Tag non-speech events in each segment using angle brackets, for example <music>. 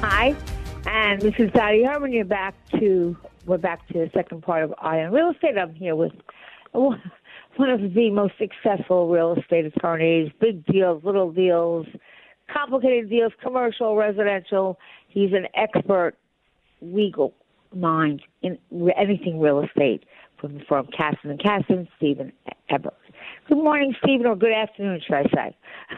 Hi, and this is Dottie Herman. You're back to we're back to the second part of Eye on Real Estate. I'm here with <laughs> one of the most successful real estate attorneys. Big deals, little deals, complicated deals, commercial, residential. He's an expert legal mind in anything real estate from the firm Caston and Caston, Stephen Ebert. Good morning, Stephen, or good afternoon, should I say? <laughs>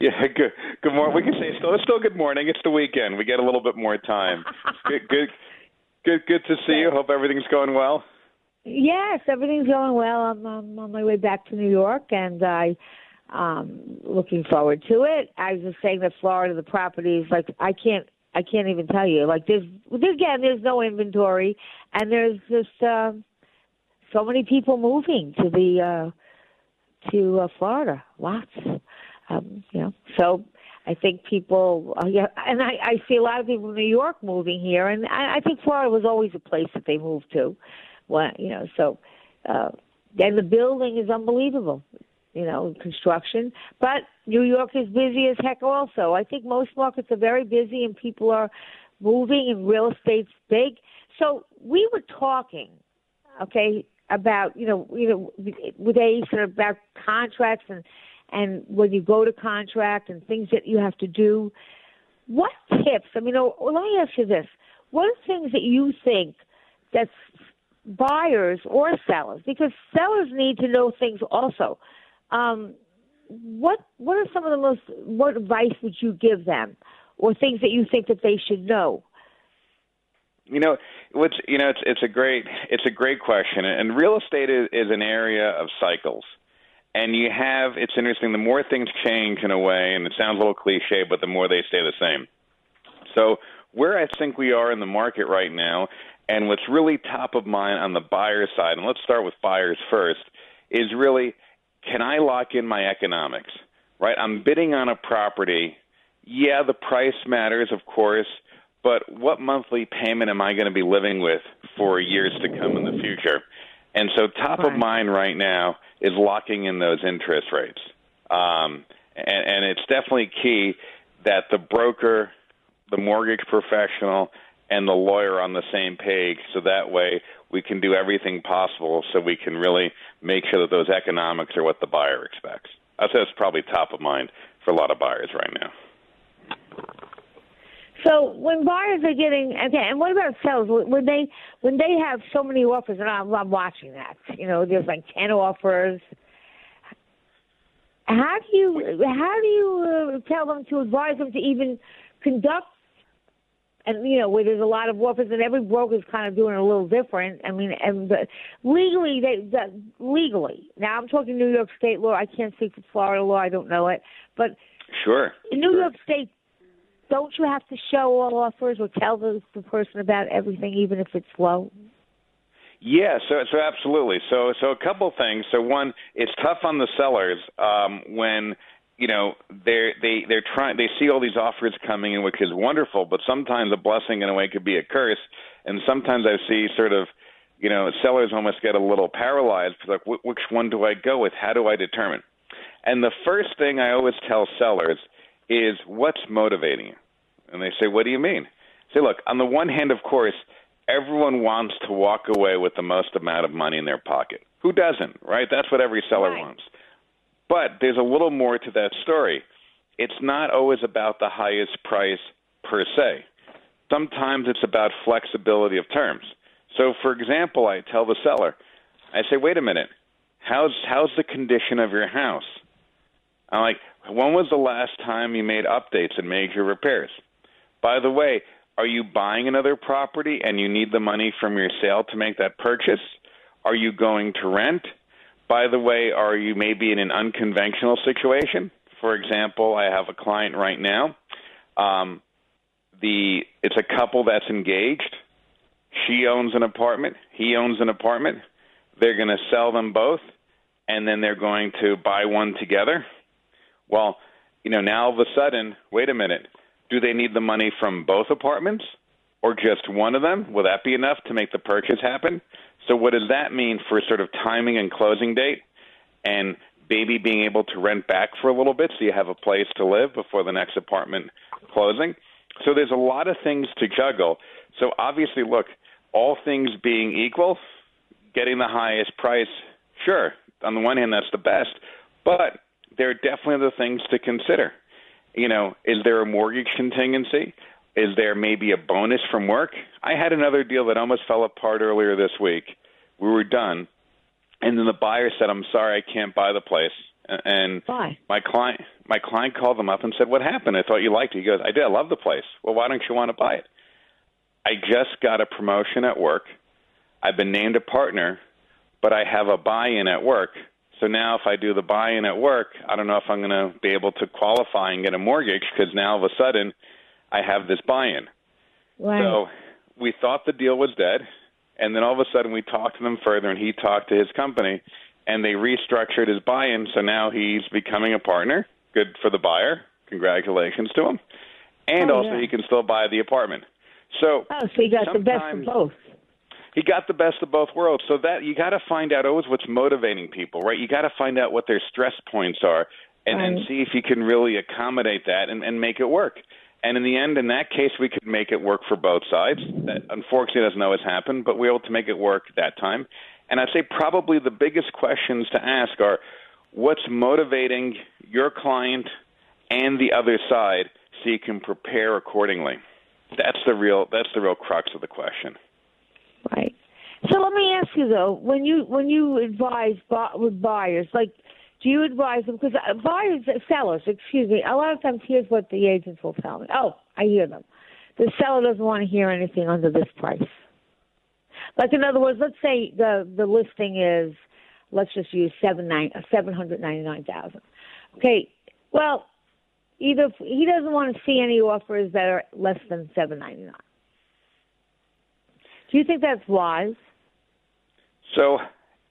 Yeah, good. Good morning. We can say still, it's still good morning. It's the weekend. We get a little bit more time. <laughs> good, good, good, good to see you. Hope everything's going well. Yes, everything's going well. I'm, I'm on my way back to New York, and I um looking forward to it. I was just saying that Florida, the properties, like I can't, I can't even tell you. Like there's again, there's no inventory, and there's just uh, so many people moving to the uh to uh, Florida. Lots. Um, you know, so I think people, uh, yeah, and I, I see a lot of people in New York moving here, and I, I think Florida was always a place that they moved to. Well, you know, so uh, and the building is unbelievable, you know, construction. But New York is busy as heck. Also, I think most markets are very busy, and people are moving, and real estate's big. So we were talking, okay, about you know, you know, with Ace and about contracts and and when you go to contract and things that you have to do. What tips? I mean, oh, let me ask you this: What are things that you think that buyers or sellers, because sellers need to know things also. Um, what what are some of the most what advice would you give them, or things that you think that they should know? You know, what's you know, it's it's a great it's a great question, and real estate is, is an area of cycles and you have it's interesting the more things change in a way and it sounds a little cliche but the more they stay the same. So where i think we are in the market right now and what's really top of mind on the buyer side and let's start with buyers first is really can i lock in my economics right? I'm bidding on a property. Yeah the price matters of course but what monthly payment am i going to be living with for years to come in the future and so top right. of mind right now is locking in those interest rates. Um, and, and it's definitely key that the broker, the mortgage professional, and the lawyer on the same page so that way we can do everything possible so we can really make sure that those economics are what the buyer expects. I'd say it's probably top of mind for a lot of buyers right now. So when buyers are getting okay, and what about sellers? When they when they have so many offers, and I'm, I'm watching that. You know, there's like ten offers. How do you how do you uh, tell them to advise them to even conduct? And you know, where there's a lot of offers, and every broker's kind of doing a little different. I mean, and the, legally, they the, legally. Now, I'm talking New York State law. I can't speak for Florida law. I don't know it, but sure. In New sure. York State, don't you have to show all offers or tell the, the person about everything, even if it's low? Yeah, so so absolutely. So so a couple things. So one, it's tough on the sellers um, when you know they're they they're trying they see all these offers coming in, which is wonderful. But sometimes a blessing in a way could be a curse, and sometimes I see sort of you know sellers almost get a little paralyzed. Like, which one do I go with? How do I determine? And the first thing I always tell sellers is what's motivating you? And they say, what do you mean? I say, look, on the one hand, of course, everyone wants to walk away with the most amount of money in their pocket. Who doesn't, right? That's what every seller right. wants. But there's a little more to that story. It's not always about the highest price per se. Sometimes it's about flexibility of terms. So, for example, I tell the seller, I say, wait a minute, how's, how's the condition of your house? I'm like, when was the last time you made updates and major repairs? By the way, are you buying another property and you need the money from your sale to make that purchase? Are you going to rent? By the way, are you maybe in an unconventional situation? For example, I have a client right now. Um, the it's a couple that's engaged. She owns an apartment. He owns an apartment. They're going to sell them both, and then they're going to buy one together. Well, you know, now all of a sudden, wait a minute. Do they need the money from both apartments or just one of them? Will that be enough to make the purchase happen? So, what does that mean for sort of timing and closing date? And baby being able to rent back for a little bit so you have a place to live before the next apartment closing. So, there's a lot of things to juggle. So, obviously, look, all things being equal, getting the highest price, sure, on the one hand, that's the best. But there are definitely other things to consider. You know, is there a mortgage contingency? Is there maybe a bonus from work? I had another deal that almost fell apart earlier this week. We were done, and then the buyer said, "I'm sorry, I can't buy the place." And Why? my client, my client called them up and said, "What happened? I thought you liked it." He goes, "I did. I love the place. Well, why don't you want to buy it?" I just got a promotion at work. I've been named a partner, but I have a buy-in at work. So now, if I do the buy-in at work, I don't know if I'm going to be able to qualify and get a mortgage because now all of a sudden I have this buy-in. Right. So we thought the deal was dead, and then all of a sudden we talked to them further, and he talked to his company, and they restructured his buy-in. So now he's becoming a partner. Good for the buyer. Congratulations to him. And Oh, also, yeah. he can still buy the apartment. So oh, so you got the best of both. He got the best of both worlds. So that you got to find out always what's motivating people, right? You got to find out what their stress points are, and then Right. see if you can really accommodate that and, and make it work. And in the end, in that case, we could make it work for both sides. That unfortunately doesn't always happen, but we were able to make it work that time. And I'd say probably the biggest questions to ask are, what's motivating your client and the other side, so you can prepare accordingly. That's the real. That's the real crux of the question. Right. So let me ask you though, when you when you advise with buyers, like, do you advise them? Because uh, buyers, uh, sellers, excuse me, a lot of times here's what the agents will tell me. Oh, I hear them. The seller doesn't want to hear anything under this price. Like in other words, let's say the the listing is, let's just use seven nine seven hundred ninety nine thousand. Okay. Well, either he doesn't want to see any offers that are less than seven ninety nine. Do you think that's wise? So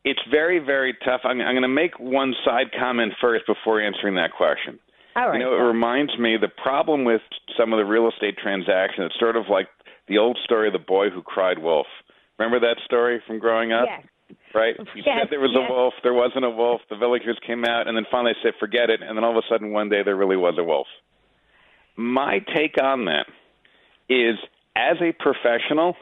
it's very, very tough. I'm, I'm going to make one side comment first before answering that question. All right. You know, it reminds me the problem with some of the real estate transactions. It's sort of like the old story of the boy who cried wolf. Remember that story from growing up? Yes. Right? You Yes, said there was yes. a wolf, there wasn't a wolf. The villagers came out, and then finally said, "Forget it." And then all of a sudden, one day, there really was a wolf. My take on that is, as a professional,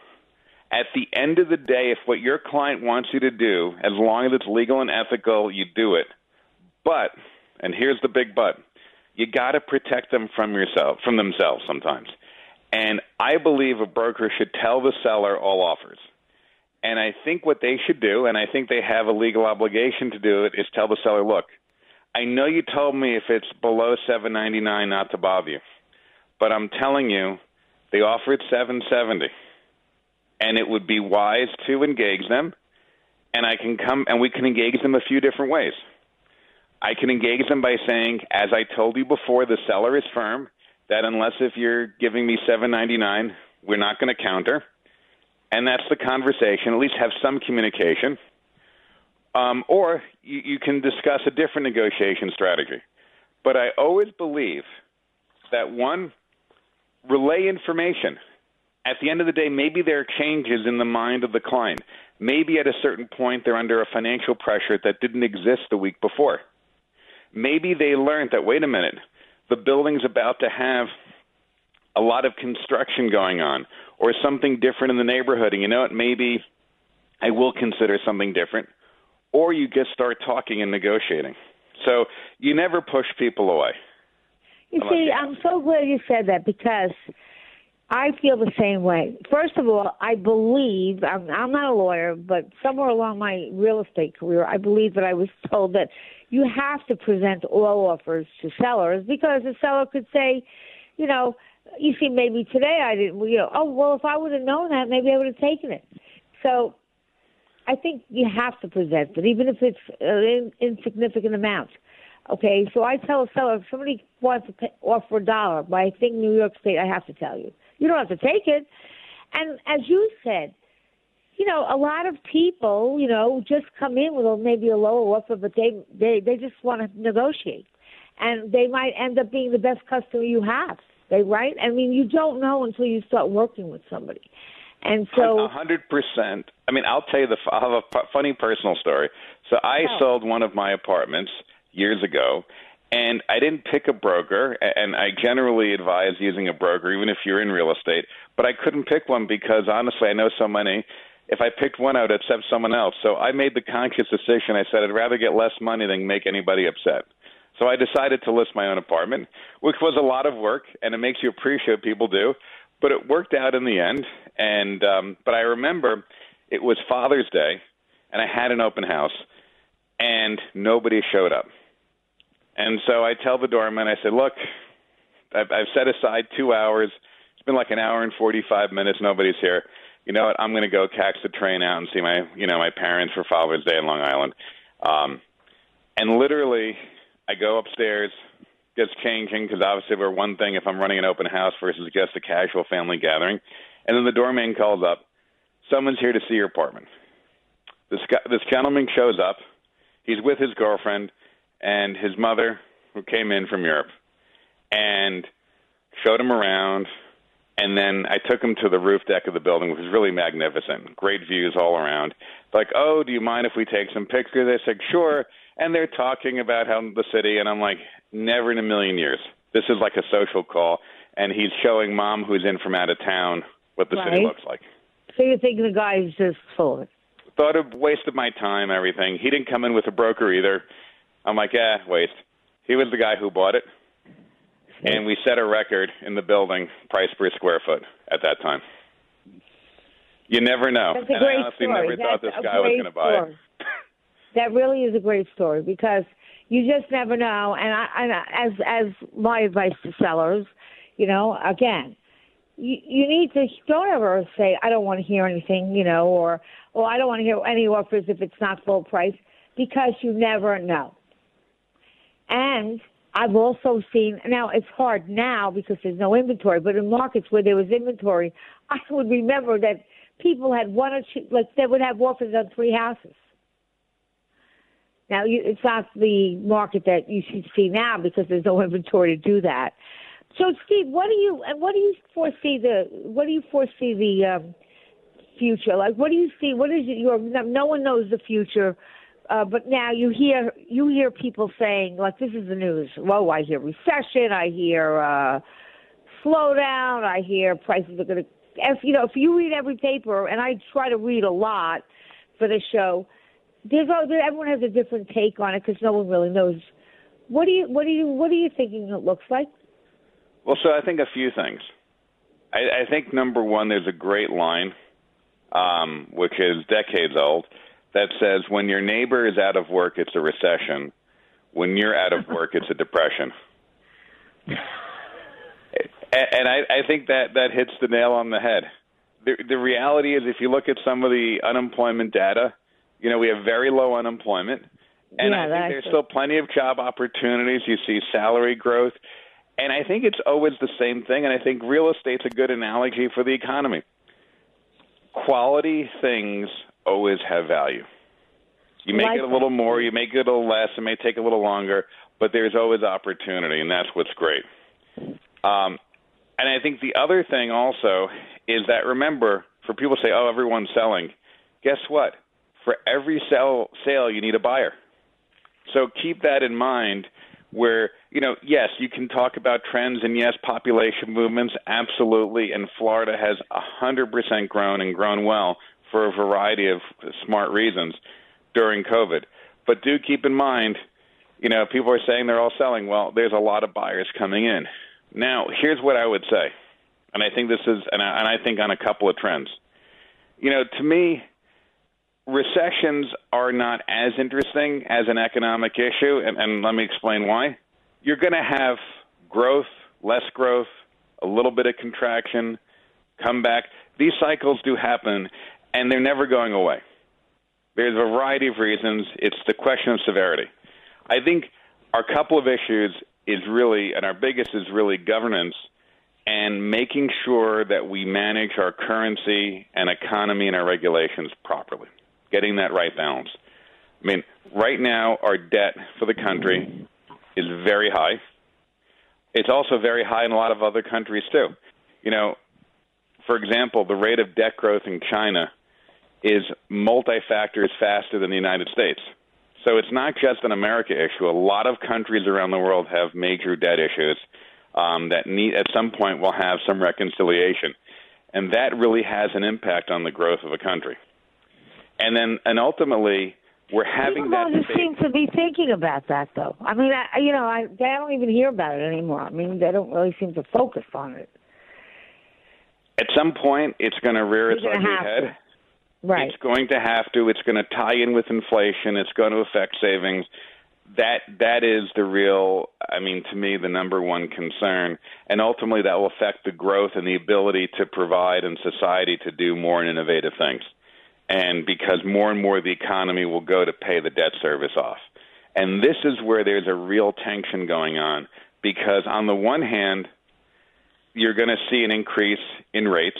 at the end of the day, if what your client wants you to do, as long as it's legal and ethical, you do it. But, and here's the big but, you got to protect them from yourself, from themselves sometimes. And I believe a broker should tell the seller all offers. And I think what they should do, and I think they have a legal obligation to do it, is tell the seller, look, I know you told me if it's below seven ninety nine not to bother you, but I'm telling you, they offered seven seventy, and it would be wise to engage them, and I can come and we can engage them a few different ways. I can engage them by saying, as I told you before, the seller is firm that unless if you're giving me seven ninety nine, we're not going to counter, and that's the conversation. At least have some communication. Um, or you, you can discuss a different negotiation strategy. But I always believe that one, relay information. At the end of the day, maybe there are changes in the mind of the client. Maybe at a certain point they're under a financial pressure that didn't exist the week before. Maybe they learned that, wait a minute, the building's about to have a lot of construction going on or something different in the neighborhood. And you know what? Maybe I will consider something different. Or you just start talking and negotiating. So you never push people away. You see? I'm so glad you said that because I feel the same way. First of all, I believe I'm, I'm not a lawyer, but somewhere along my real estate career, I believe that I was <laughs> told that you have to present all offers to sellers because the seller could say, you know, you see, maybe today I didn't, you know, oh well, if I would have known that, maybe I would have taken it. So, I think you have to present it, even if it's an insignificant amount. Okay, so I tell a seller if somebody wants to pay, offer a dollar, but I think New York State, I have to tell you, you don't have to take it. And as you said, you know, a lot of people, you know, just come in with a, maybe a lower offer, but they they they just want to negotiate, and they might end up being the best customer you have. They right? I mean, you don't know until you start working with somebody. And so, a hundred percent. I mean, I'll tell you the. I have a funny personal story. So I oh. sold one of my apartments years ago, and I didn't pick a broker. And I generally advise using a broker, even if you're in real estate. But I couldn't pick one because honestly, I know so many. If I picked one, I would upset someone else. So I made the conscious decision. I said I'd rather get less money than make anybody upset. So I decided to list my own apartment, which was a lot of work, and it makes you appreciate people do. But it worked out in the end. And um, but I remember it was Father's Day, and I had an open house, and nobody showed up. And so I tell the doorman, I said, "Look, I've, I've set aside two hours. It's been like an hour and forty-five minutes. Nobody's here. You know what? I'm going to go catch the train out and see my, you know, my parents for Father's Day in Long Island." Um, and literally, I go upstairs, gets changing because obviously we're one thing if I'm running an open house versus just a casual family gathering. And then the doorman calls up, someone's here to see your apartment. This guy, this gentleman shows up. He's with his girlfriend and his mother, who came in from Europe, and showed him around. And then I took him to the roof deck of the building, which was really magnificent. Great views all around. Like, oh, do you mind if we take some pictures? They said, sure and they're talking about how the city, and I'm like, never in a million years. This is like a social call, and he's showing mom, who's in from out of town, what the right. city looks like. So you think the guy's just full of it? Thought of wasted my time, everything. He didn't come in with a broker either. I'm like, yeah, waste. He was the guy who bought it, and we set a record in the building price per square foot at that time. You never know. That's a and great I honestly story. never That's thought this guy was going to buy story. it. That really is a great story because you just never know. And I, and as as my advice to sellers, you know, again, you, you need to don't ever say I don't want to hear anything, you know, or or I don't want to hear any offers if it's not full price because you never know. And I've also seen now it's hard now because there's no inventory, but in markets where there was inventory, I would remember that people had one or two, like they would have offers on three houses. Now, you, it's not the market that you should see now because there's no <laughs> inventory to do that. So, Steve, what do you and what do you foresee the what do you foresee the um, future? Like, what do you see? What is your? No one knows the future, uh, but now you hear you hear people saying like, "This is the news." Whoa, I hear recession. I hear uh, slowdown. I hear prices are going to. If you know, if you read every paper, and I try to read a lot for the show there's all, everyone has a different take on it because no one really knows. What do you what do you what are you thinking it looks like? Well, so I think a few things. I, I think number one, there's a great line, um, which is decades old, that says when your neighbor is out of work, it's a recession. When you're out of work, it's a depression. and I, I think that that hits the nail on the head. The, the reality is, if you look at some of the unemployment data, you know, we have very low unemployment, and yeah, I think there's still plenty of job opportunities. You see salary growth, and I think it's always the same thing. And I think real estate's a good analogy for the economy. Quality things always have value. You like it a little more, you make it a little less. It may take a little longer, but there's always opportunity, and that's what's great. Um, and I think the other thing also is that remember, for people say, "Oh, everyone's selling," guess what? for every sell, sale, you need a buyer. So keep that in mind. Where you know, yes, you can talk about trends, and yes, population movements, absolutely. And Florida has a hundred percent grown and grown well for a variety of smart reasons during COVID. But do keep in mind, you know, people are saying they're all selling. Well, there's a lot of buyers coming in. Now, here's what I would say. and I think this is, and I, and I think on a couple of trends. You know, to me, recessions are not as interesting as an economic issue, and, and let me explain why. You're going to have growth, less growth, a little bit of contraction, come back. These cycles do happen, and they're never going away. There's a variety of reasons. It's the question of severity. I think our couple of issues is really, and our biggest is really governance and making sure that we manage our currency and economy and our regulations properly, getting that right balance. I mean, right now, our debt for the country is very high. It's also very high in a lot of other countries, too. You know, for example, the rate of debt growth in China is multi factors faster than the United States. So it's not just an America issue. A lot of countries around the world have major debt issues um, that need at some point will have some reconciliation, and that really has an impact on the growth of a country. And then, and ultimately, we're having People that. don't seem to be thinking about that, though. I mean, I, you know, I, they don't even hear about it anymore. I mean, they don't really seem to focus on it. At some point, it's going to rear its ugly head. to. Right. It's going to have to. It's going to tie in with inflation. It's going to affect savings. That that is the real. I mean, to me, the number one concern, and ultimately that will affect the growth and the ability to provide in society to do more and innovative things. And because more and more of the economy will go to pay the debt service off, and this is where there's a real tension going on. Because on the one hand, you're going to see an increase in rates,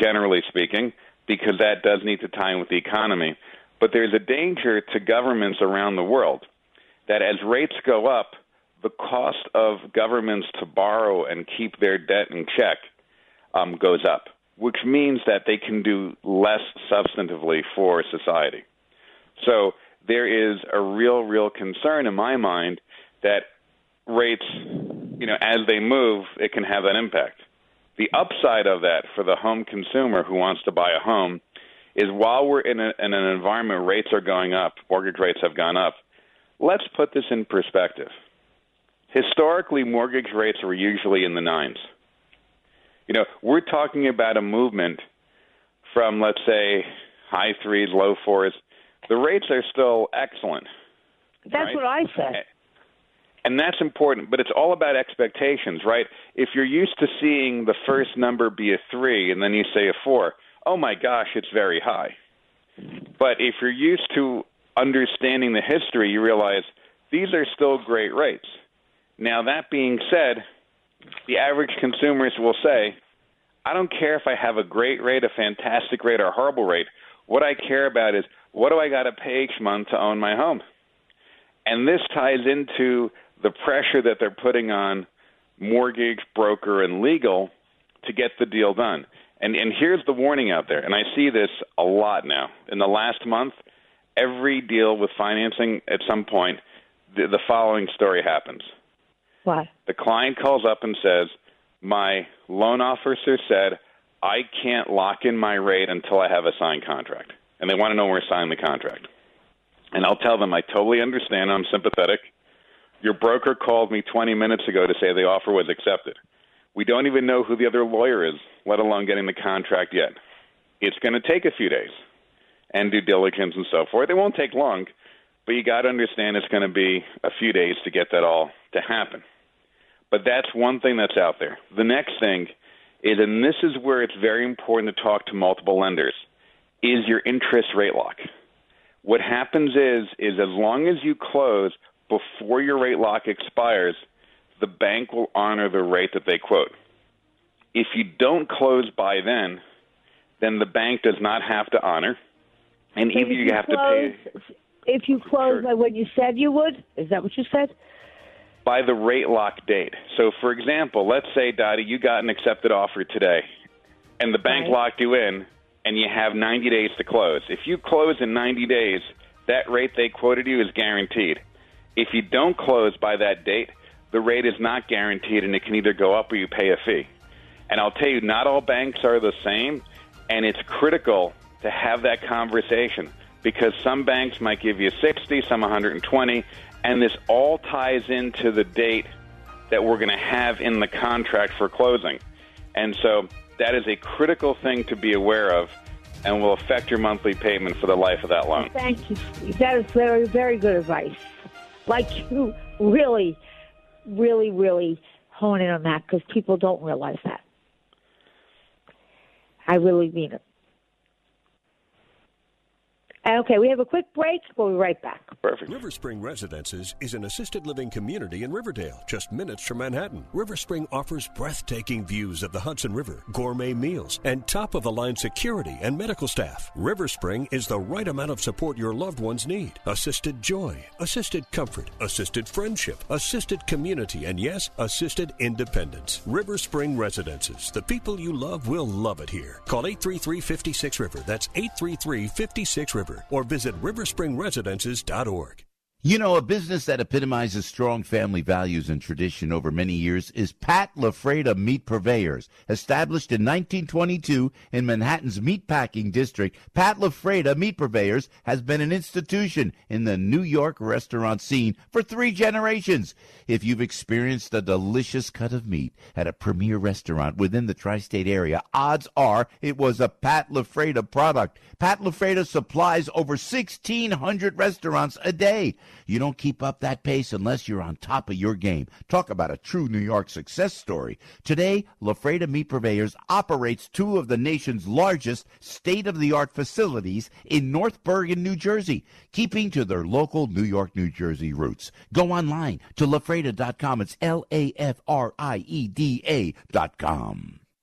generally speaking because that does need to tie in with the economy. But there's a danger to governments around the world that as rates go up, the cost of governments to borrow and keep their debt in check um, goes up, which means that they can do less substantively for society. So there is a real, real concern in my mind that rates, you know, as they move, it can have that impact. The upside of that for the home consumer who wants to buy a home is while we're in, a, in an environment where rates are going up, mortgage rates have gone up, let's put this in perspective. Historically, mortgage rates were usually in the nines. You know, we're talking about a movement from, let's say, high threes, low fours. The rates are still excellent. That's right? what I said. And that's important, but it's all about expectations, right? If you're used to seeing the first number be a three and then you say a four, oh my gosh, it's very high. But if you're used to understanding the history, you realize these are still great rates. Now, that being said, the average consumers will say, I don't care if I have a great rate, a fantastic rate, or a horrible rate. What I care about is what do I got to pay each month to own my home? And this ties into the pressure that they're putting on mortgage, broker, and legal to get the deal done. And and here's the warning out there, and I see this a lot now. In the last month, every deal with financing at some point, the, the following story happens. Why? The client calls up and says, "My loan officer said I can't lock in my rate until I have a signed contract." And they want to know where to sign the contract. And I'll tell them I totally understand. I'm sympathetic. Your broker called me 20 minutes ago to say the offer was accepted. We don't even know who the other lawyer is, let alone getting the contract yet. It's going to take a few days and due diligence and so forth. It won't take long, but you got to understand it's going to be a few days to get that all to happen. But that's one thing that's out there. The next thing is, and this is where it's very important to talk to multiple lenders, is your interest rate lock. What happens is, is as long as you close before your rate lock expires, the bank will honor the rate that they quote. If you don't close by then, then the bank does not have to honor, and So either if you have to pay If you close Sure. by when you said you would, is that what you said? by the rate lock date. So, for example, let's say, Dottie, you got an accepted offer today, and the bank Right. locked you in, and you have 90 days to close. If you close in 90 days, that rate they quoted you is guaranteed. If you don't close by that date, the rate is not guaranteed, and it can either go up or you pay a fee. And I'll tell you, not all banks are the same, and it's critical to have that conversation because some banks might give you 60, some 120, and this all ties into the date that we're going to have in the contract for closing. And so that is a critical thing to be aware of and will affect your monthly payment for the life of that loan. Thank you. That is very, very good advice. Like you really, really, really hone in on that because people don't realize that. I really mean it. Okay, we have a quick break. We'll be right back. Perfect. River Spring Residences is an assisted living community in Riverdale, just minutes from Manhattan. River Spring offers breathtaking views of the Hudson River, gourmet meals, and top of the line security and medical staff. River Spring is the right amount of support your loved ones need assisted joy, assisted comfort, assisted friendship, assisted community, and yes, assisted independence. River Spring Residences. The people you love will love it here. Call 833 56 River. That's 833 56 River or visit riverspringresidences.org. You know, a business that epitomizes strong family values and tradition over many years is Pat LaFrieda Meat Purveyors. Established in 1922 in Manhattan's meatpacking district, Pat LaFrieda Meat Purveyors has been an institution in the New York restaurant scene for three generations. If you've experienced a delicious cut of meat at a premier restaurant within the tri-state area, odds are it was a Pat LaFrieda product. Pat LaFrieda supplies over 1,600 restaurants a day. You don't keep up that pace unless you're on top of your game. Talk about a true New York success story. Today, LaFrieda Meat Purveyors operates two of the nation's largest state-of-the-art facilities in North Bergen, New Jersey, keeping to their local New York, New Jersey roots. Go online to lafrieda.com. It's L-A-F-R-I-E-D-A dot com.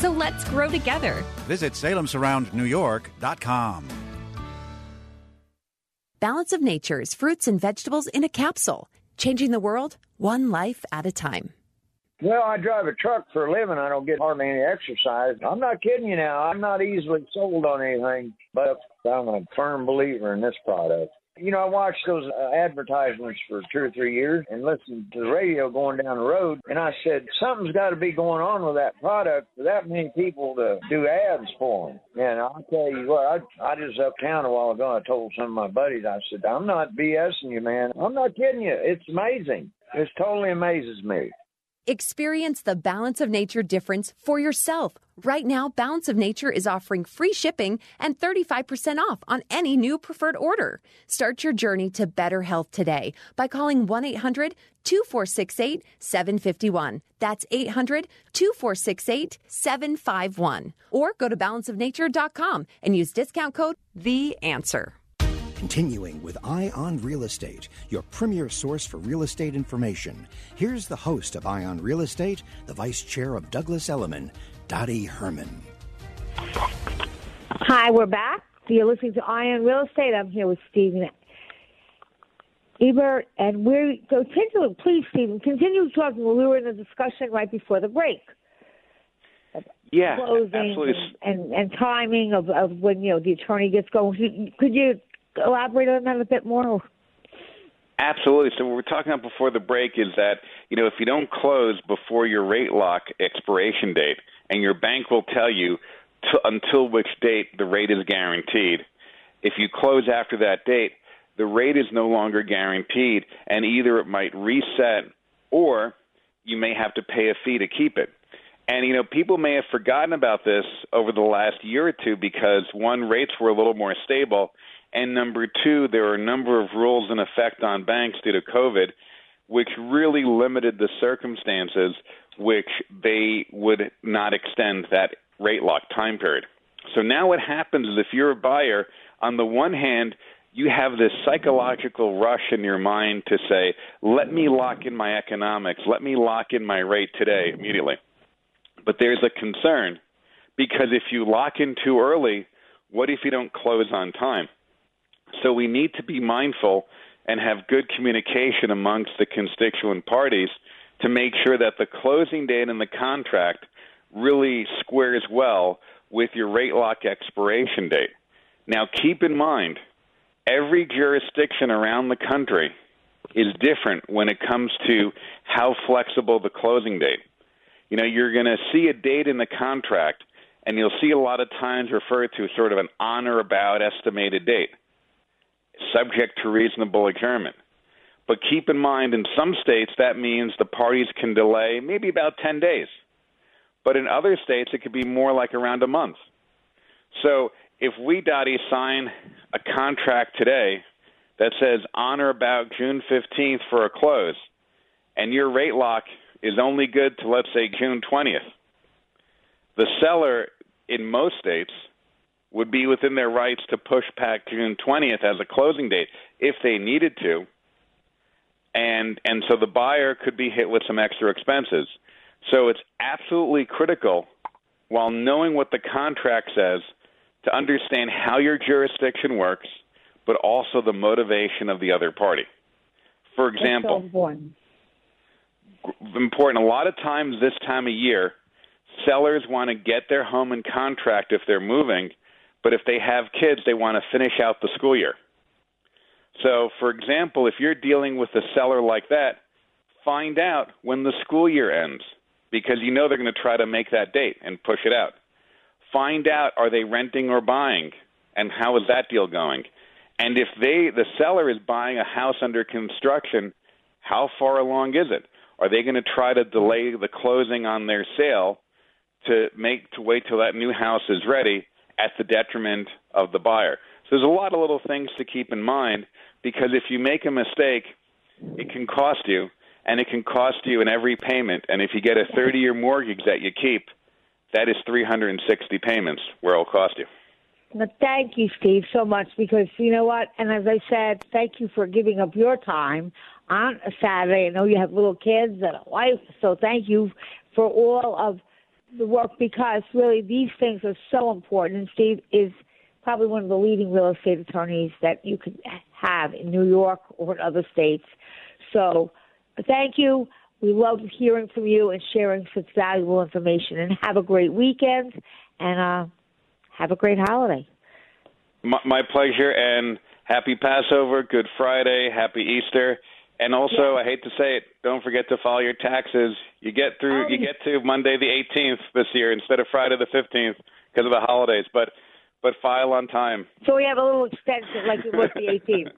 So let's grow together. Visit SalemSurroundNewYork.com. Balance of Nature's fruits and vegetables in a capsule, changing the world one life at a time. Well, I drive a truck for a living. I don't get hardly any exercise. I'm not kidding you now. I'm not easily sold on anything, but I'm a firm believer in this product. You know, I watched those uh, advertisements for two or three years and listened to the radio going down the road. And I said, something's got to be going on with that product for that many people to do ads for them. And I'll tell you what, I, I just uptown a while ago, I told some of my buddies, I said, I'm not BSing you, man. I'm not kidding you. It's amazing. It totally amazes me. Experience the Balance of Nature difference for yourself. Right now, Balance of Nature is offering free shipping and 35% off on any new preferred order. Start your journey to better health today by calling 1 800 2468 751. That's 800 2468 751. Or go to balanceofnature.com and use discount code THE ANSWER. Continuing with Eye on Real Estate, your premier source for real estate information. Here's the host of Eye on Real Estate, the vice chair of Douglas Elliman, Dottie Herman. Hi, we're back. You're listening to Eye on Real Estate. I'm here with Stephen Ebert, and we're continue. Please, Stephen, continue talking. We were in a discussion right before the break. Yeah, closing absolutely. And, and, and timing of, of when you know the attorney gets going. Could you elaborate on that a bit more? Absolutely. So what we're talking about before the break is that you know if you don't close before your rate lock expiration date, and your bank will tell you t- until which date the rate is guaranteed. If you close after that date, the rate is no longer guaranteed, and either it might reset or you may have to pay a fee to keep it. And you know, people may have forgotten about this over the last year or two because one, rates were a little more stable, and number two, there are a number of rules in effect on banks due to COVID, which really limited the circumstances which they would not extend that rate lock time period. So now what happens is if you're a buyer, on the one hand, you have this psychological rush in your mind to say, let me lock in my economics, let me lock in my rate today immediately. But there's a concern because if you lock in too early, what if you don't close on time? So we need to be mindful and have good communication amongst the constituent parties to make sure that the closing date in the contract really squares well with your rate lock expiration date. Now, keep in mind, every jurisdiction around the country is different when it comes to how flexible the closing date. You know, you're going to see a date in the contract, and you'll see a lot of times referred to sort of an on or about estimated date, subject to reasonable adjournment. But keep in mind, in some states, that means the parties can delay maybe about 10 days. But in other states, it could be more like around a month. So if we, Dottie, sign a contract today that says on or about June 15th for a close, and your rate lock is only good to, let's say, June 20th, the seller in most states would be within their rights to push back June 20th as a closing date if they needed to. And and so the buyer could be hit with some extra expenses. So it's absolutely critical while knowing what the contract says to understand how your jurisdiction works, but also the motivation of the other party. For example, important. important. A lot of times this time of year, sellers want to get their home in contract if they're moving, but if they have kids, they want to finish out the school year. So, for example, if you're dealing with a seller like that, find out when the school year ends because you know they're going to try to make that date and push it out. Find out are they renting or buying and how is that deal going? And if they the seller is buying a house under construction, how far along is it? Are they going to try to delay the closing on their sale to make to wait till that new house is ready at the detriment of the buyer? There's a lot of little things to keep in mind because if you make a mistake, it can cost you and it can cost you in every payment. And if you get a 30 year mortgage that you keep, that is 360 payments where it'll cost you. But thank you, Steve, so much because you know what? And as I said, thank you for giving up your time on a Saturday. I know you have little kids and a wife, so thank you for all of the work because really these things are so important. And Steve is probably one of the leading real estate attorneys that you could have in New York or in other states. So thank you. We love hearing from you and sharing such valuable information. And have a great weekend and uh, have a great holiday. My, my pleasure, and happy Passover, Good Friday, happy Easter. And also, I hate to say it, don't forget to file your taxes. You get through, Oh, you get to Monday the 18th this year instead of Friday the 15th because of the holidays. But, but file on time. So we have a little extension like it was the <laughs> 18th.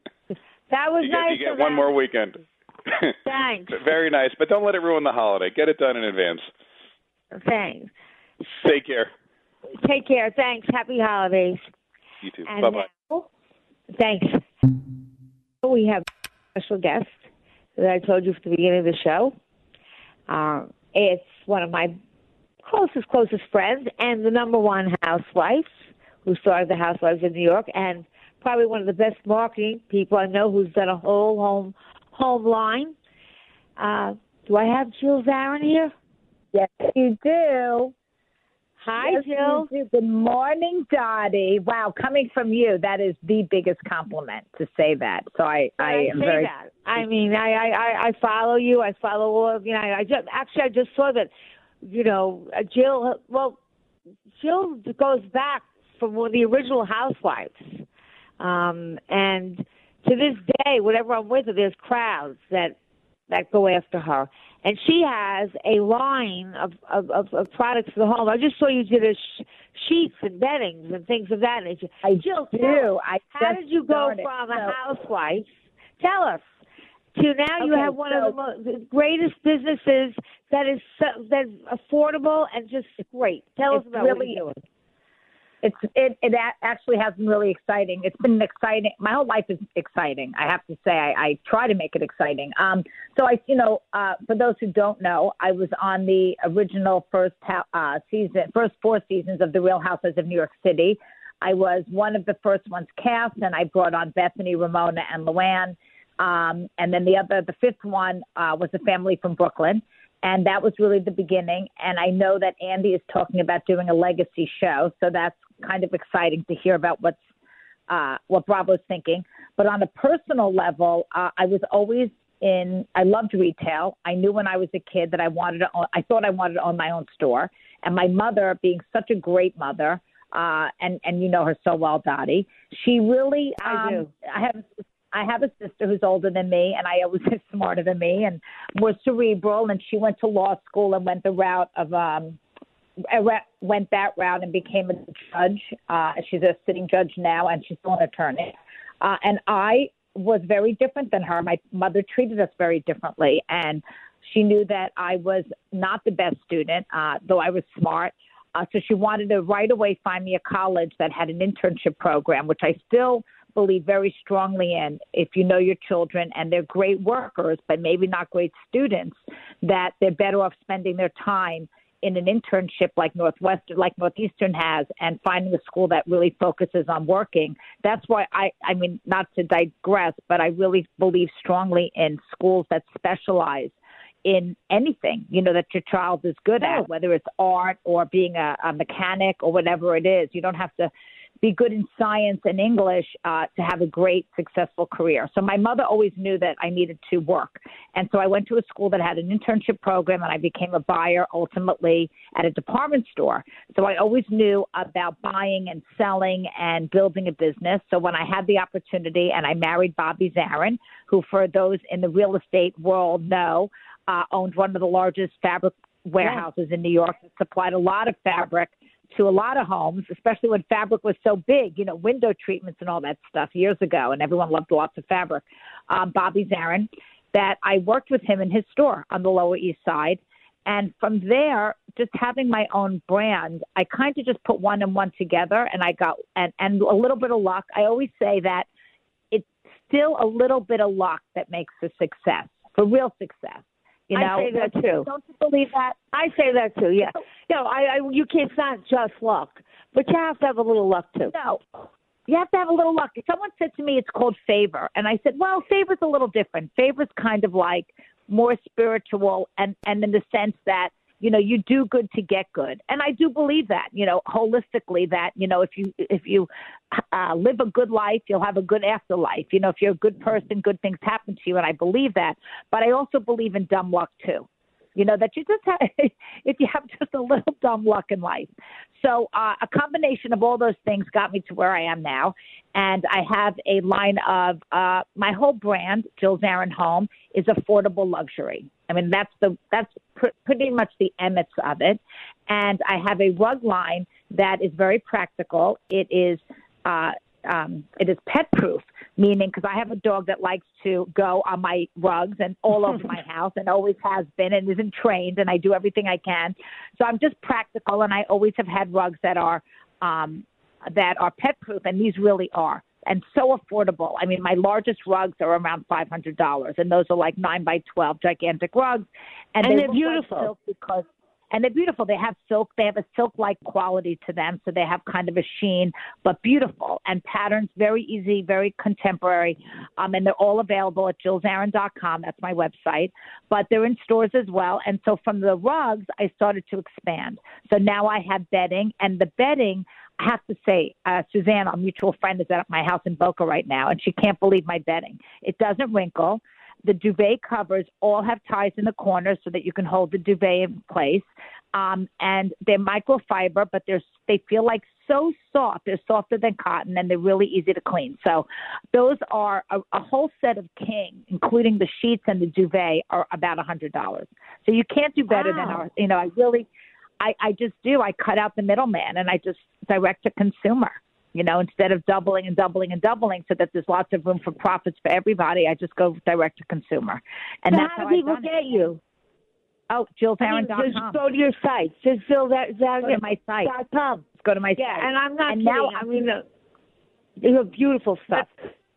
That was You get, nice. you get one them. more weekend. <laughs> Thanks. Very nice, but don't let it ruin the holiday. Get it done in advance. Thanks. Take care. Take care. Thanks. Happy holidays. You too. Bye bye. thanks. We have a special guest that I told you at the beginning of the show. Uh, it's one of my closest, closest friends and the number one housewife who started the Housewives of New York and probably one of the best marketing people I know who's done a whole home home line. Uh, do I have Jill Zarin here? Yes, you do. Hi, Yes, Jill. do. Good morning, Dottie. Wow, coming from you, that is the biggest compliment to say that. So I, But I am say very. that. I mean, I, I, I, I follow you. I follow all of you know. I just actually I just saw that, you know, uh, Jill. Well, Jill goes back from one of the original Housewives, um, and to this day, whenever I'm with her, there's crowds that that go after her. And she has a line of, of, of, of products for the home. I just saw you did a sh- sheets and beddings and things of that nature. I Jill, do. tell I how did you go from a housewife? Tell us. To now you Okay, have one so- of the, mo- the greatest businesses that is so, that's affordable and just great. Tell us about what you're doing. It's it it actually has been really exciting. It's been exciting. My whole life is exciting. I have to say, I, I try to make it exciting. Um, so I, you know, uh, for those who don't know, I was on the original first uh, season, first four seasons of The Real Housewives of New York City. I was one of the first ones cast, and I brought on Bethany, Ramona, and Luann. Um, and then the other, the fifth one uh, was a family from Brooklyn. And that was really the beginning. And I know that Andy is talking about doing a legacy show. So that's kind of exciting to hear about what's, uh, what Bravo's thinking. But on a personal level, uh, I was always in, I loved retail. I knew when I was a kid that I wanted to own, I thought I wanted to own my own store. And my mother, being such a great mother, uh, and and you know her so well, Dottie. She really. Um, I do. I have. I have a sister who's older than me, and I always <laughs> is smarter than me, and more cerebral. And she went to law school and went the route of um, went that route and became a judge. Uh, she's a sitting judge now, and she's still an attorney. Uh, and I was very different than her. My mother treated us very differently, and she knew that I was not the best student, uh, though I was smart. Uh, so she wanted to right away find me a college that had an internship program, which I still believe very strongly in. If you know your children and they're great workers, but maybe not great students, that they're better off spending their time in an internship like Northwestern, like Northeastern has, and finding a school that really focuses on working. That's why I, I mean, not to digress, but I really believe strongly in schools that specialize in anything, you know, that your child is good at, whether it's art or being a, a mechanic or whatever it is. You don't have to be good in science and English uh, to have a great, successful career. So my mother always knew that I needed to work. And so I went to a school that had an internship program and I became a buyer ultimately at a department store. So I always knew about buying and selling and building a business. So when I had the opportunity and I married Bobby Zarin, who for those in the real estate world know, uh, owned one of the largest fabric warehouses in New York that supplied a lot of fabric to a lot of homes, especially when fabric was so big, you know, window treatments and all that stuff years ago, and everyone loved lots of fabric. Um, Bobby Zarin, that I worked with him in his store on the Lower East Side. And from there, just having my own brand, I kind of just put one and one together and I got, and, and a little bit of luck. I always say that it's still a little bit of luck that makes a success, for real success. You know, I say that too. Don't you believe that? I say that too. Yeah. No, I, I you can't. It's not just luck, but you have to have a little luck too. No, you have to have a little luck. Someone said to me it's called favor, and I said, well, favor's a little different. Favor's kind of like more spiritual, and and in the sense that you know you do good to get good. And i do believe that you know holistically that you know if you if you uh, live a good life you'll have a good afterlife. You know if you're a good person good things happen to you and i believe that. But i also believe in dumb luck too you know that you just have <laughs> if you have just a little dumb luck in life. So uh, a combination of all those things got me to where i am now. And i have a line of uh, my whole brand jill zarin home is affordable luxury. I mean that's the that's pr- pretty much the emmets of it. And i have a rug line that is very practical. It is uh, um, it is pet proof, meaning because I have a dog that likes to go on my rugs and all over my <laughs> house and always has been and isn't trained, and I do everything I can. So I'm just practical, and I always have had rugs that are um, that are pet proof, and these really are. And so affordable. I mean, my largest rugs are around five hundred dollars, and those are like nine by twelve gigantic rugs, and, And they they're look like beautiful. because and they're beautiful. They have silk. They have a silk-like quality to them, so they have kind of a sheen, but beautiful and patterns very easy, very contemporary. Um, and they're all available at jillzarin.com. That's my website, but they're in stores as well. And so from the rugs, I started to expand. So now I have bedding, and the bedding. I have to say, uh, Suzanne, our mutual friend, is at my house in Boca right now, and she can't believe my bedding. It doesn't wrinkle. The duvet covers all have ties in the corners so that you can hold the duvet in place. Um, and they're microfiber, but they're they feel like so soft. They're softer than cotton, and they're really easy to clean. So, those are a, a whole set of king, including the sheets and the duvet, are about a hundred dollars. So you can't do better than Wow. our. You know, I really, I I just do. I cut out the middleman, and I just direct to consumer you know, instead of doubling and doubling and doubling so that there's lots of room for profits for everybody, I just go direct to consumer. And so that's how how do people done it. get you? Oh, I mean, jillzarin.com. just go to your site. Just fill that. that Go to my site. Dot com. Go to my Yeah, site. and I'm not And kidding. now I mean, uh, you have beautiful stuff.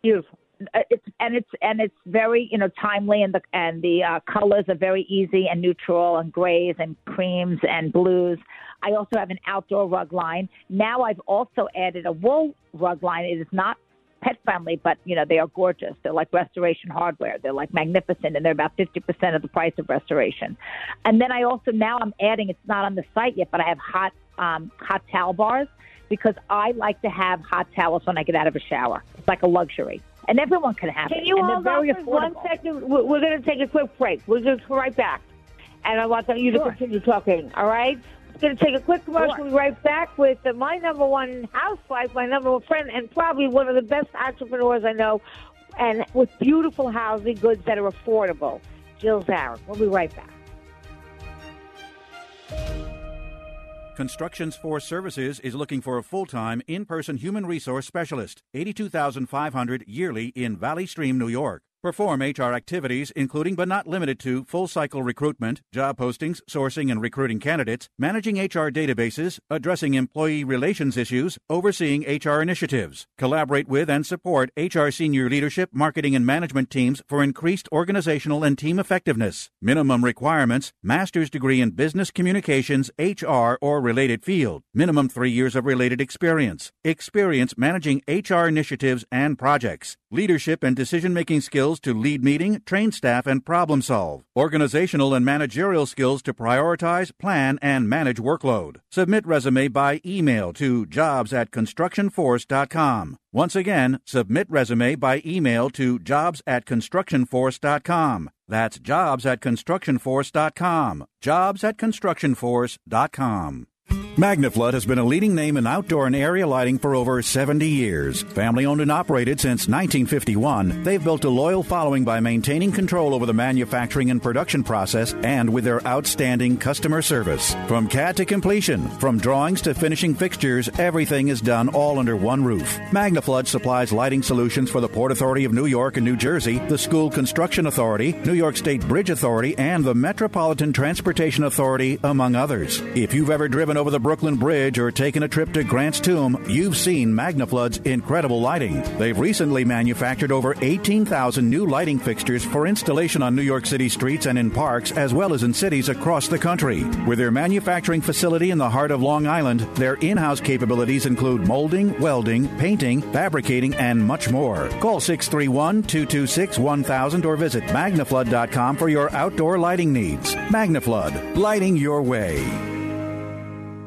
Beautiful. Uh, it's and it's and it's very you know timely and the and the uh, colors are very easy and neutral and grays and creams and blues. I also have an outdoor rug line. Now I've also added a wool rug line. It is not pet friendly, but you know they are gorgeous. They're like restoration hardware. They're like magnificent, and they're about fifty percent of the price of restoration. And then I also now I'm adding. It's not on the site yet, but I have hot um, hot towel bars because I like to have hot towels when I get out of a shower. It's like a luxury, and everyone can have Can it. you and hold very on for one second? We're, going to take a quick break. We're going to come right back. And I want you to Sure. continue talking, all right? We're going to take a quick commercial. We'll be right back with uh, my number one housewife, my number one friend, and probably one of the best entrepreneurs I know, and with beautiful housing goods that are affordable. Jill Zarin. We'll be right back. Constructions Force Services is looking for a full-time in-person human resource specialist, 82,500 yearly in Valley Stream, New York. Perform HR activities including but not limited to full cycle recruitment, job postings, sourcing and recruiting candidates, managing HR databases, addressing employee relations issues, overseeing HR initiatives. Collaborate with and support HR senior leadership, marketing and management teams for increased organizational and team effectiveness. Minimum requirements: master's degree in business communications, HR or related field. Minimum 3 years of related experience. Experience managing HR initiatives and projects. Leadership and decision-making skills skills to lead meeting, train staff, and problem solve. Organizational and managerial skills to prioritize, plan, and manage workload. Submit resume by email to jobs at constructionforce.com. Once again, submit resume by email to jobs at constructionforce.com. That's jobs at constructionforce.com. Jobs at constructionforce.com. Magnaflood has been a leading name in outdoor and area lighting for over 70 years. Family owned and operated since 1951, they've built a loyal following by maintaining control over the manufacturing and production process and with their outstanding customer service. From CAD to completion, from drawings to finishing fixtures, everything is done all under one roof. Magnaflood supplies lighting solutions for the Port Authority of New York and New Jersey, the School Construction Authority, New York State Bridge Authority, and the Metropolitan Transportation Authority, among others. If you've ever driven over the Brooklyn Bridge or taken a trip to Grant's Tomb, you've seen Magnaflood's incredible lighting. They've recently manufactured over 18,000 new lighting fixtures for installation on New York City streets and in parks, as well as in cities across the country. With their manufacturing facility in the heart of Long Island, their in house capabilities include molding, welding, painting, fabricating, and much more. Call 631 226 1000 or visit magnaflood.com for your outdoor lighting needs. Magnaflood, lighting your way.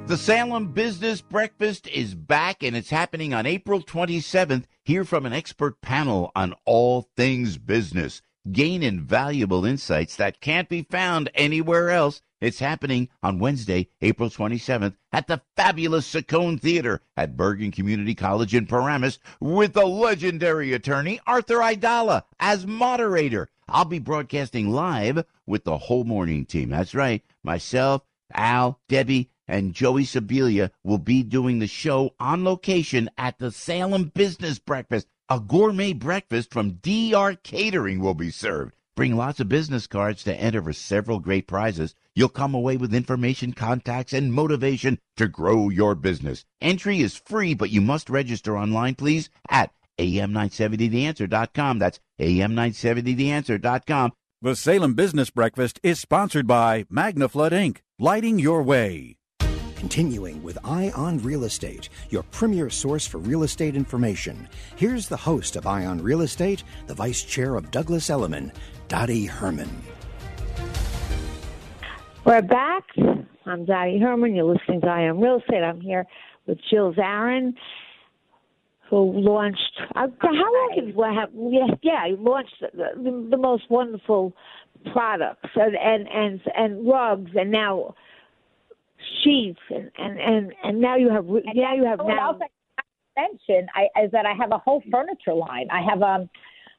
The Salem Business Breakfast is back and it's happening on April 27th. Hear from an expert panel on all things business. Gain invaluable insights that can't be found anywhere else. It's happening on Wednesday, April 27th at the fabulous Ciccone Theater at Bergen Community College in Paramus with the legendary attorney Arthur Aidala as moderator. I'll be broadcasting live with the whole morning team. That's right. Myself, Al, Debbie, and Joey Sibilia will be doing the show on location at the Salem Business Breakfast. A gourmet breakfast from DR Catering will be served. Bring lots of business cards to enter for several great prizes. You'll come away with information, contacts, and motivation to grow your business. Entry is free, but you must register online, please, at am970theanswer.com. That's am970theanswer.com. The Salem Business Breakfast is sponsored by Magnaflood Inc., lighting your way. Continuing with Eye on Real Estate, your premier source for real estate information. Here's the host of Eye on Real Estate, the vice chair of Douglas Elliman, Dottie Herman. We're back. I'm Dottie Herman. You're listening to Eye on Real Estate. I'm here with Jill Zarin, who launched. Uh, how long have you have? Yeah, yeah, launched the, the, the most wonderful products and and and, and rugs, and now sheets and and and, and now you have now you have now. I mention I, is that I have a whole furniture line. I have um,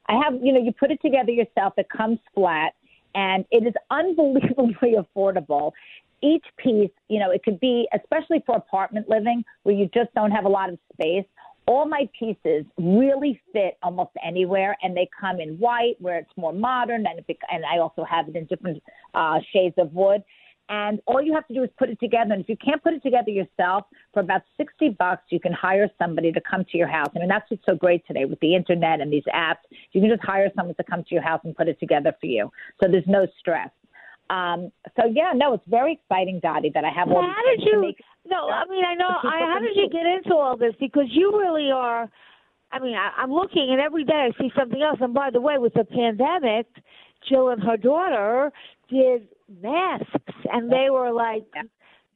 I have you know you put it together yourself. It comes flat, and it is unbelievably <laughs> affordable. Each piece, you know, it could be especially for apartment living where you just don't have a lot of space. All my pieces really fit almost anywhere, and they come in white where it's more modern, and it, and I also have it in different uh, shades of wood. And all you have to do is put it together. And if you can't put it together yourself, for about 60 bucks, you can hire somebody to come to your house. I mean, that's what's so great today with the internet and these apps. You can just hire someone to come to your house and put it together for you. So there's no stress. Um, so yeah, no, it's very exciting, Dottie, that I have all. How did you? No, I mean, I know. I, how did you get into all this? Because you really are. I mean, I, I'm looking, and every day I see something else. And by the way, with the pandemic, Jill and her daughter did masks, and they were like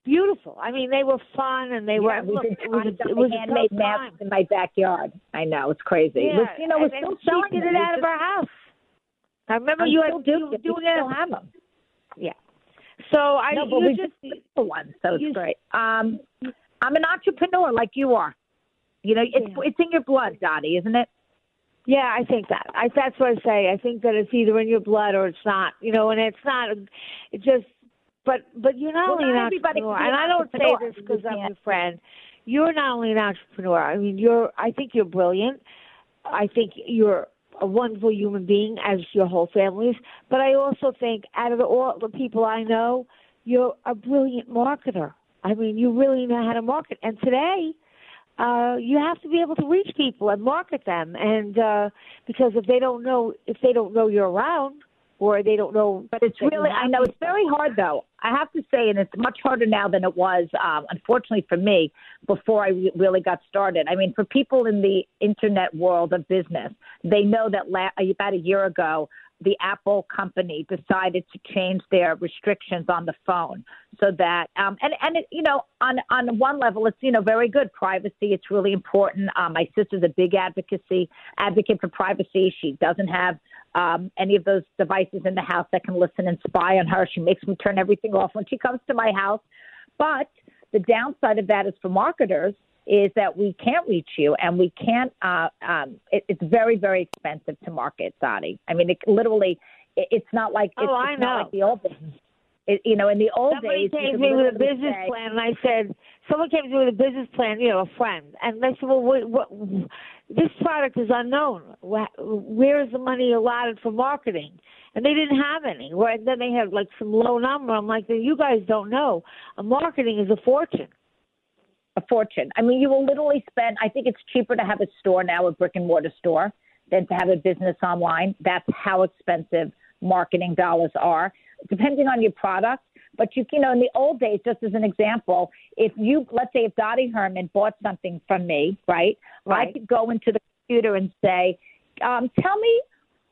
beautiful. I mean, they were fun, and they yeah, were. We've look, been it was, it was handmade masks in my backyard. I know it's crazy. Yeah, it was, you know, we're still she did it out of our house. I remember I'm you had doing it. doing it. still have them. Yeah. So I no, but you we just the one, so it's great. Um, I'm an entrepreneur like you are. You know, it's it's in your blood, Dottie, isn't it? Yeah, I think that. I that's what I say. I think that it's either in your blood or it's not. You know, and it's not. It just. But but you're not Well, only not an everybody entrepreneur, and I don't say this because I'm your friend. You're not only an entrepreneur. I mean, you're. I think you're brilliant. I think you're a wonderful human being, as your whole family is. But I also think, out of the, all the people I know, you're a brilliant marketer. I mean, you really know how to market. And today, uh, you have to be able to reach people and market them. And uh, because if they don't know, if they don't know you're around, or they don't know, But it's really, I know it's very hard though. I have to say, and it's much harder now than it was, um, unfortunately for me, before I re- really got started. I mean, for people in the internet world of business, they know that la- about a year ago, the Apple company decided to change their restrictions on the phone so that um and and it, you know on on one level it's you know very good privacy. It's really important. Um my sister's a big advocacy advocate for privacy. She doesn't have um any of those devices in the house that can listen and spy on her. She makes me turn everything off when she comes to my house. But the downside of that is for marketers is that we can't reach you and we can't uh um it, it's very very expensive to market Dottie. I mean it literally it, it's not like it's, Oh, I it's not know. like the old days. It, you know in the old Somebody days came to me with a business say- plan, and I said, someone came to me with a business plan, you know, a friend, and they said, well, what, what, this product is unknown. Where is the money allotted for marketing? And they didn't have any. Right? Then they had like some low number. I'm like, you guys don't know. A marketing is a fortune. A fortune. I mean, you will literally spend. I think it's cheaper to have a store now, a brick and mortar store, than to have a business online. That's how expensive marketing dollars are, depending on your product. But you, you know, in the old days, just as an example, if you, let's say, if Dottie Herman bought something from me, right? right. I could go into the computer and say, um, "Tell me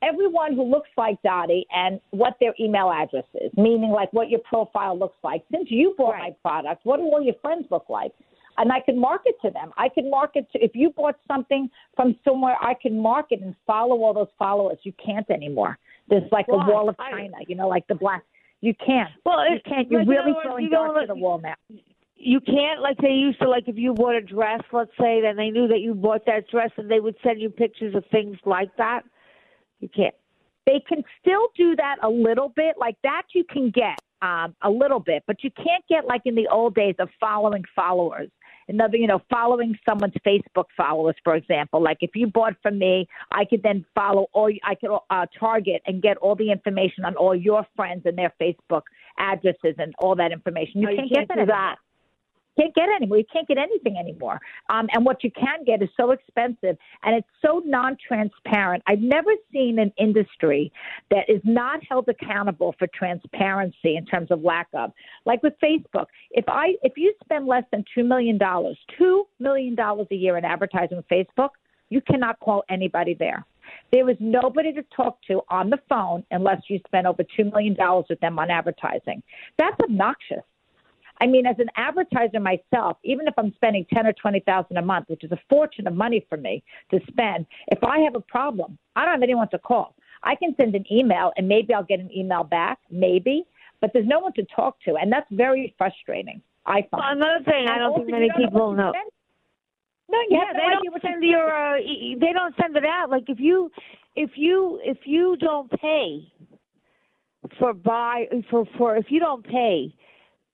everyone who looks like Dottie and what their email address is, meaning like what your profile looks like. Since you bought my product, what do all your friends look like? And I can market to them. I can market to, if you bought something from somewhere, I can market and follow all those followers. You can't anymore. There's like Why? a wall of I- China, you know, like the black. You can't. Well, you can't. You're like, really throwing you darts at the wall now. You can't like they used to like if you bought a dress, let's say, then they knew that you bought that dress, and they would send you pictures of things like that. You can't. They can still do that a little bit, like that you can get um, a little bit, but you can't get like in the old days of following followers. Another, you know, following someone's Facebook followers, for example. Like if you bought from me, I could then follow all. I could uh, target and get all the information on all your friends and their Facebook addresses and all that information. You No, can't, can't get that. Can't get anymore. You can't get anything anymore. Um, and what you can get is so expensive and it's so non-transparent. I've never seen an industry that is not held accountable for transparency in terms of lack of. Like with Facebook, if I if you spend less than two million dollars, two million dollars a year in advertising Facebook, you cannot call anybody there. There is nobody to talk to on the phone unless you spend over two million dollars with them on advertising. That's obnoxious. I mean, as an advertiser myself, even if I'm spending ten or twenty thousand a month, which is a fortune of money for me to spend, if I have a problem, I don't have anyone to call. I can send an email and maybe I'll get an email back, maybe, but there's no one to talk to, and that's very frustrating. I find. Well, another thing I don't think many know people know. No, you yeah, have they no don't send your. Uh, they don't send it out. Like if you, if you, if you don't pay for buy for for if you don't pay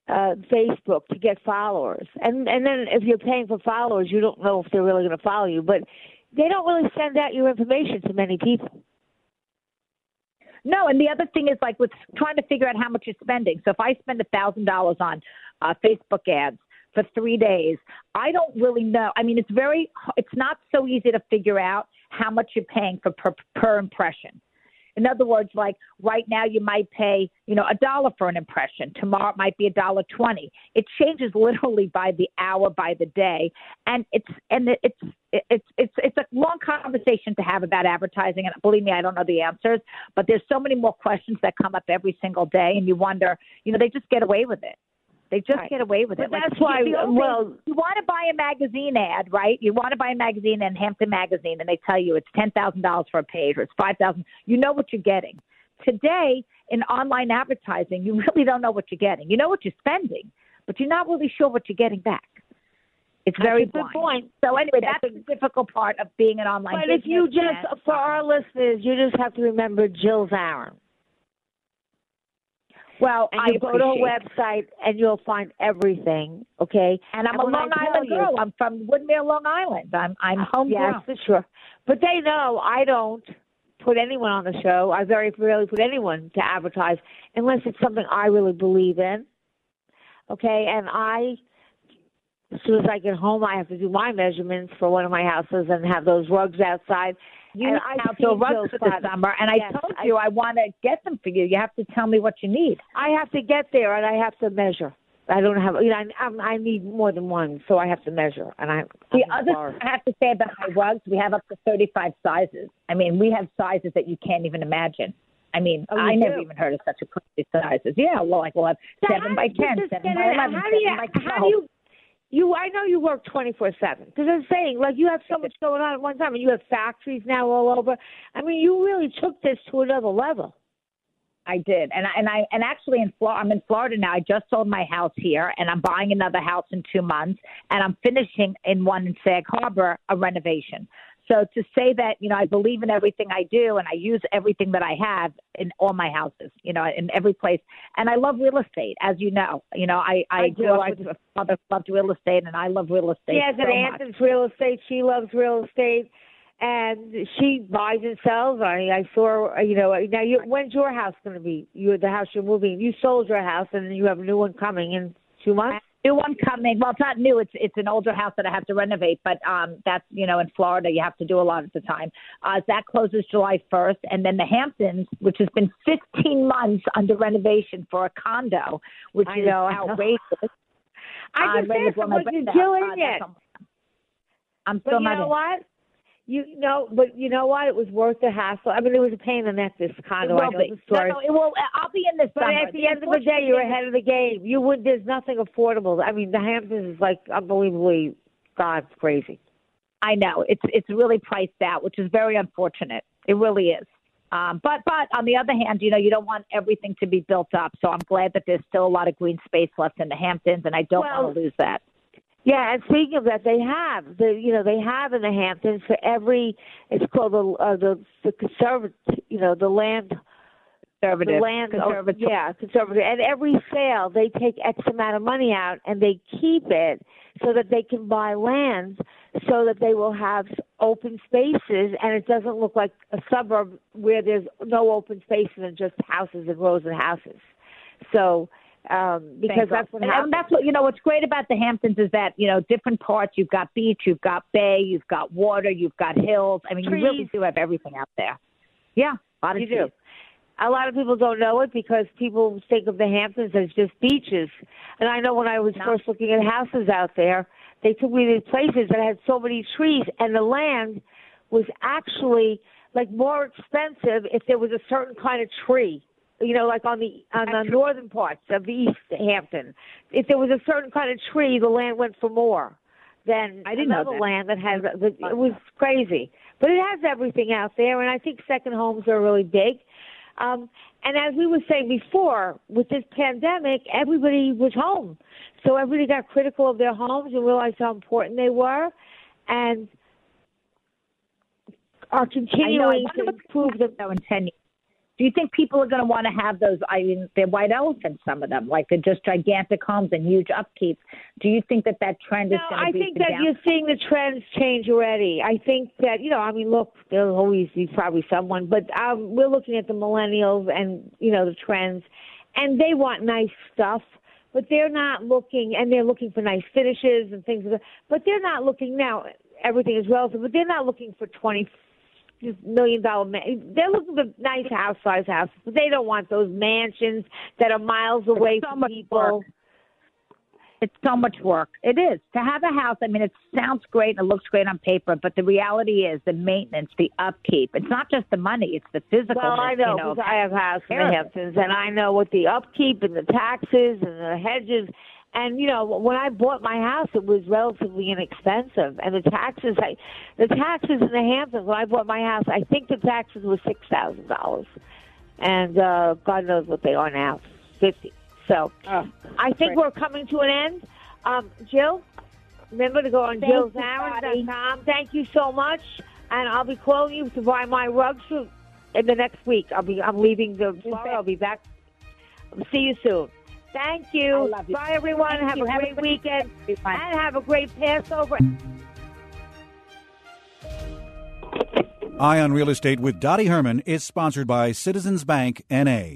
uh Facebook to get followers, and and then if you're paying for followers, you don't know if they're really going to follow you. But they don't really send out your information to many people. No, and the other thing is like with trying to figure out how much you're spending. So if I spend a thousand dollars on uh, Facebook ads for three days, I don't really know. I mean, it's very, it's not so easy to figure out how much you're paying for per, per impression. In other words, like right now you might pay, you know, a dollar for an impression. Tomorrow it might be a dollar twenty. It changes <laughs> literally by the hour, by the day, and it's and it's it's it's it's a long conversation to have about advertising. And believe me, I don't know the answers, but there's so many more questions that come up every single day, and you wonder, you know, they just get away with it. They just Right. get away with But it. Like, that's why- the old days, well- you want to buy a magazine ad, right? You want to buy a magazine in Hampton Magazine, and they tell you it's ten thousand dollars for a page or it's five thousand. You know what you're getting. Today, in online advertising, you really don't know what you're getting. You know what you're spending, but you're not really sure what you're getting back. It's very That's a good blind. point. So anyway, That's that's, the difficult part of being an online. But if you just, for our listeners, you just have to remember Jill Zarin. Well, and I you go to a website and you'll find everything. Okay, And I'm a Long Island you- girl. I'm from Woodmere, Long Island. I'm I'm ah, homegrown. Yes, for sure. But they know I don't put anyone on the show. I very rarely put anyone to advertise unless it's something I really believe in. Okay, and I, as soon as I get home, I have to do my measurements for one of my houses and have those rugs outside. You and I have see to rugs Jill's for the summer, and Yes, I told you I want to get them for you. You have to tell me what you need. I have to get there and I have to measure. I don't have, you know, I, I need more than one, so I have to measure. And I, The I'm other thing I have to say about my rugs, we have up to 35 sizes. I mean, we have sizes that you can't even imagine. I mean, Oh, I never even heard of such a crazy sizes. Yeah, well, like we'll have So seven by ten, seven you ten, just seven get by eleven, How do you? by How do you? You, I know you work twenty four seven because I'm saying like you have so much going on at one time, and you have factories now all over. I mean, you really took this to another level. I did, and I, and I and actually in Florida, I'm in Florida now. I just sold my house here, and I'm buying another house in two months, and I'm finishing in one in Sag Harbor a renovation. So to say that you know I believe in everything I do, and I use everything that I have in all my houses, you know, in every place, and I love real estate, as you know. You know, I I, I grew up I with a father loved real estate, and I love real estate. She has so an aunt that's real estate. She loves real estate, and she buys and sells. I I saw her, you know. Now, you, when's your house going to be? You the house you're moving. You sold your house, and you have a new one coming in two months. New one coming. Well, it's not new. It's it's an older house that I have to renovate, but um, that's you know in Florida you have to do a lot at the time. Uh, that closes July first, and then the Hamptons, which has been 15 months under renovation for a condo, which I is know, outrageous. I I'm just ready to asked blow my was you brains out. Jill Uh, yet? I'm But still you not know what? You know, but you know what? It was worth the hassle. I mean, it was a pain in the neck. This condo. I know be. the story. No, no, it will. I'll be in this But summer. at the end of the day, you're ahead of the game. You would. There's nothing affordable. I mean, the Hamptons is like unbelievably, God's crazy. I know it's it's really priced out, which is very unfortunate. It really is. Um, but but on the other hand, you know, you don't want everything to be built up. So I'm glad that there's still a lot of green space left in the Hamptons, and I don't Well, want to lose that. Yeah, and speaking of that, they have the you know they have in the Hamptons for every it's called the uh, the the conservative you know the land Conservative, the land oh, conservative. yeah conservative and every sale they take X amount of money out and they keep it so that they can buy land so that they will have open spaces and it doesn't look like a suburb where there's no open spaces and just houses and rows of houses. So um because Thank that's God. what and, that's what you know. What's great about the Hamptons is that you know different parts. You've got beach, you've got bay, you've got water, you've got hills. I mean, you really do have everything out there. Yeah, a lot of You trees. do. A lot of people don't know it because people think of the Hamptons as just beaches. And I know when I was first looking at houses out there, they took me to places that had so many trees, and the land was actually like more expensive if there was a certain kind of tree. You know, like on the on the northern parts of the East Hampton, if there was a certain kind of tree, the land went for more than I didn't know another that. land that has. The, it was crazy, but it has everything out there, and I think second homes are really big. Um, and as we were saying before, with this pandemic, everybody was home. So everybody got critical of their homes and realized how important they were and are know. Continuing to improve them. though in ten years. Do you think people are going to want to have those? I mean, they're white elephants. Some of them, like they're just gigantic homes and huge upkeep. Do you think that that trend is No, going to I be think that down- you're seeing the trends change already. I think that you know, I mean, look, there'll always be probably someone, but um, we're looking at the millennials and you know the trends, and they want nice stuff, but they're not looking, and they're looking for nice finishes and things, like that, but they're not looking now. Everything is relative, but they're not looking for twenty million dollar man. They're looking for nice house size houses, but they don't want those mansions that are miles away so from people. work. It's so much work. It is to have a house. I mean, it sounds great and it looks great on paper, but the reality is the maintenance, the upkeep. It's not just the money; it's the physical. Well, I know You know I have a house in the. Hamptons, and I know what the upkeep and the taxes and the hedges. And you know, when I bought my house, it was relatively inexpensive, and the taxes, I, the taxes in the Hamptons when I bought my house, I think the taxes were six thousand dollars. and uh, God knows what they are now, fifty. So I think great. we're coming to an end. Um, Jill, remember to go on jillzarin.com. Thank you so much, and I'll be calling you to buy my rugs for, in the next week. I'll be I'm leaving the Florida. I'll be back. See you soon. Thank you. love you. Bye, everyone. Thank have you. a Have great great weekend, Bye. and have a great Passover. Eye on Real Estate with Dottie Herman is sponsored by Citizens Bank NA.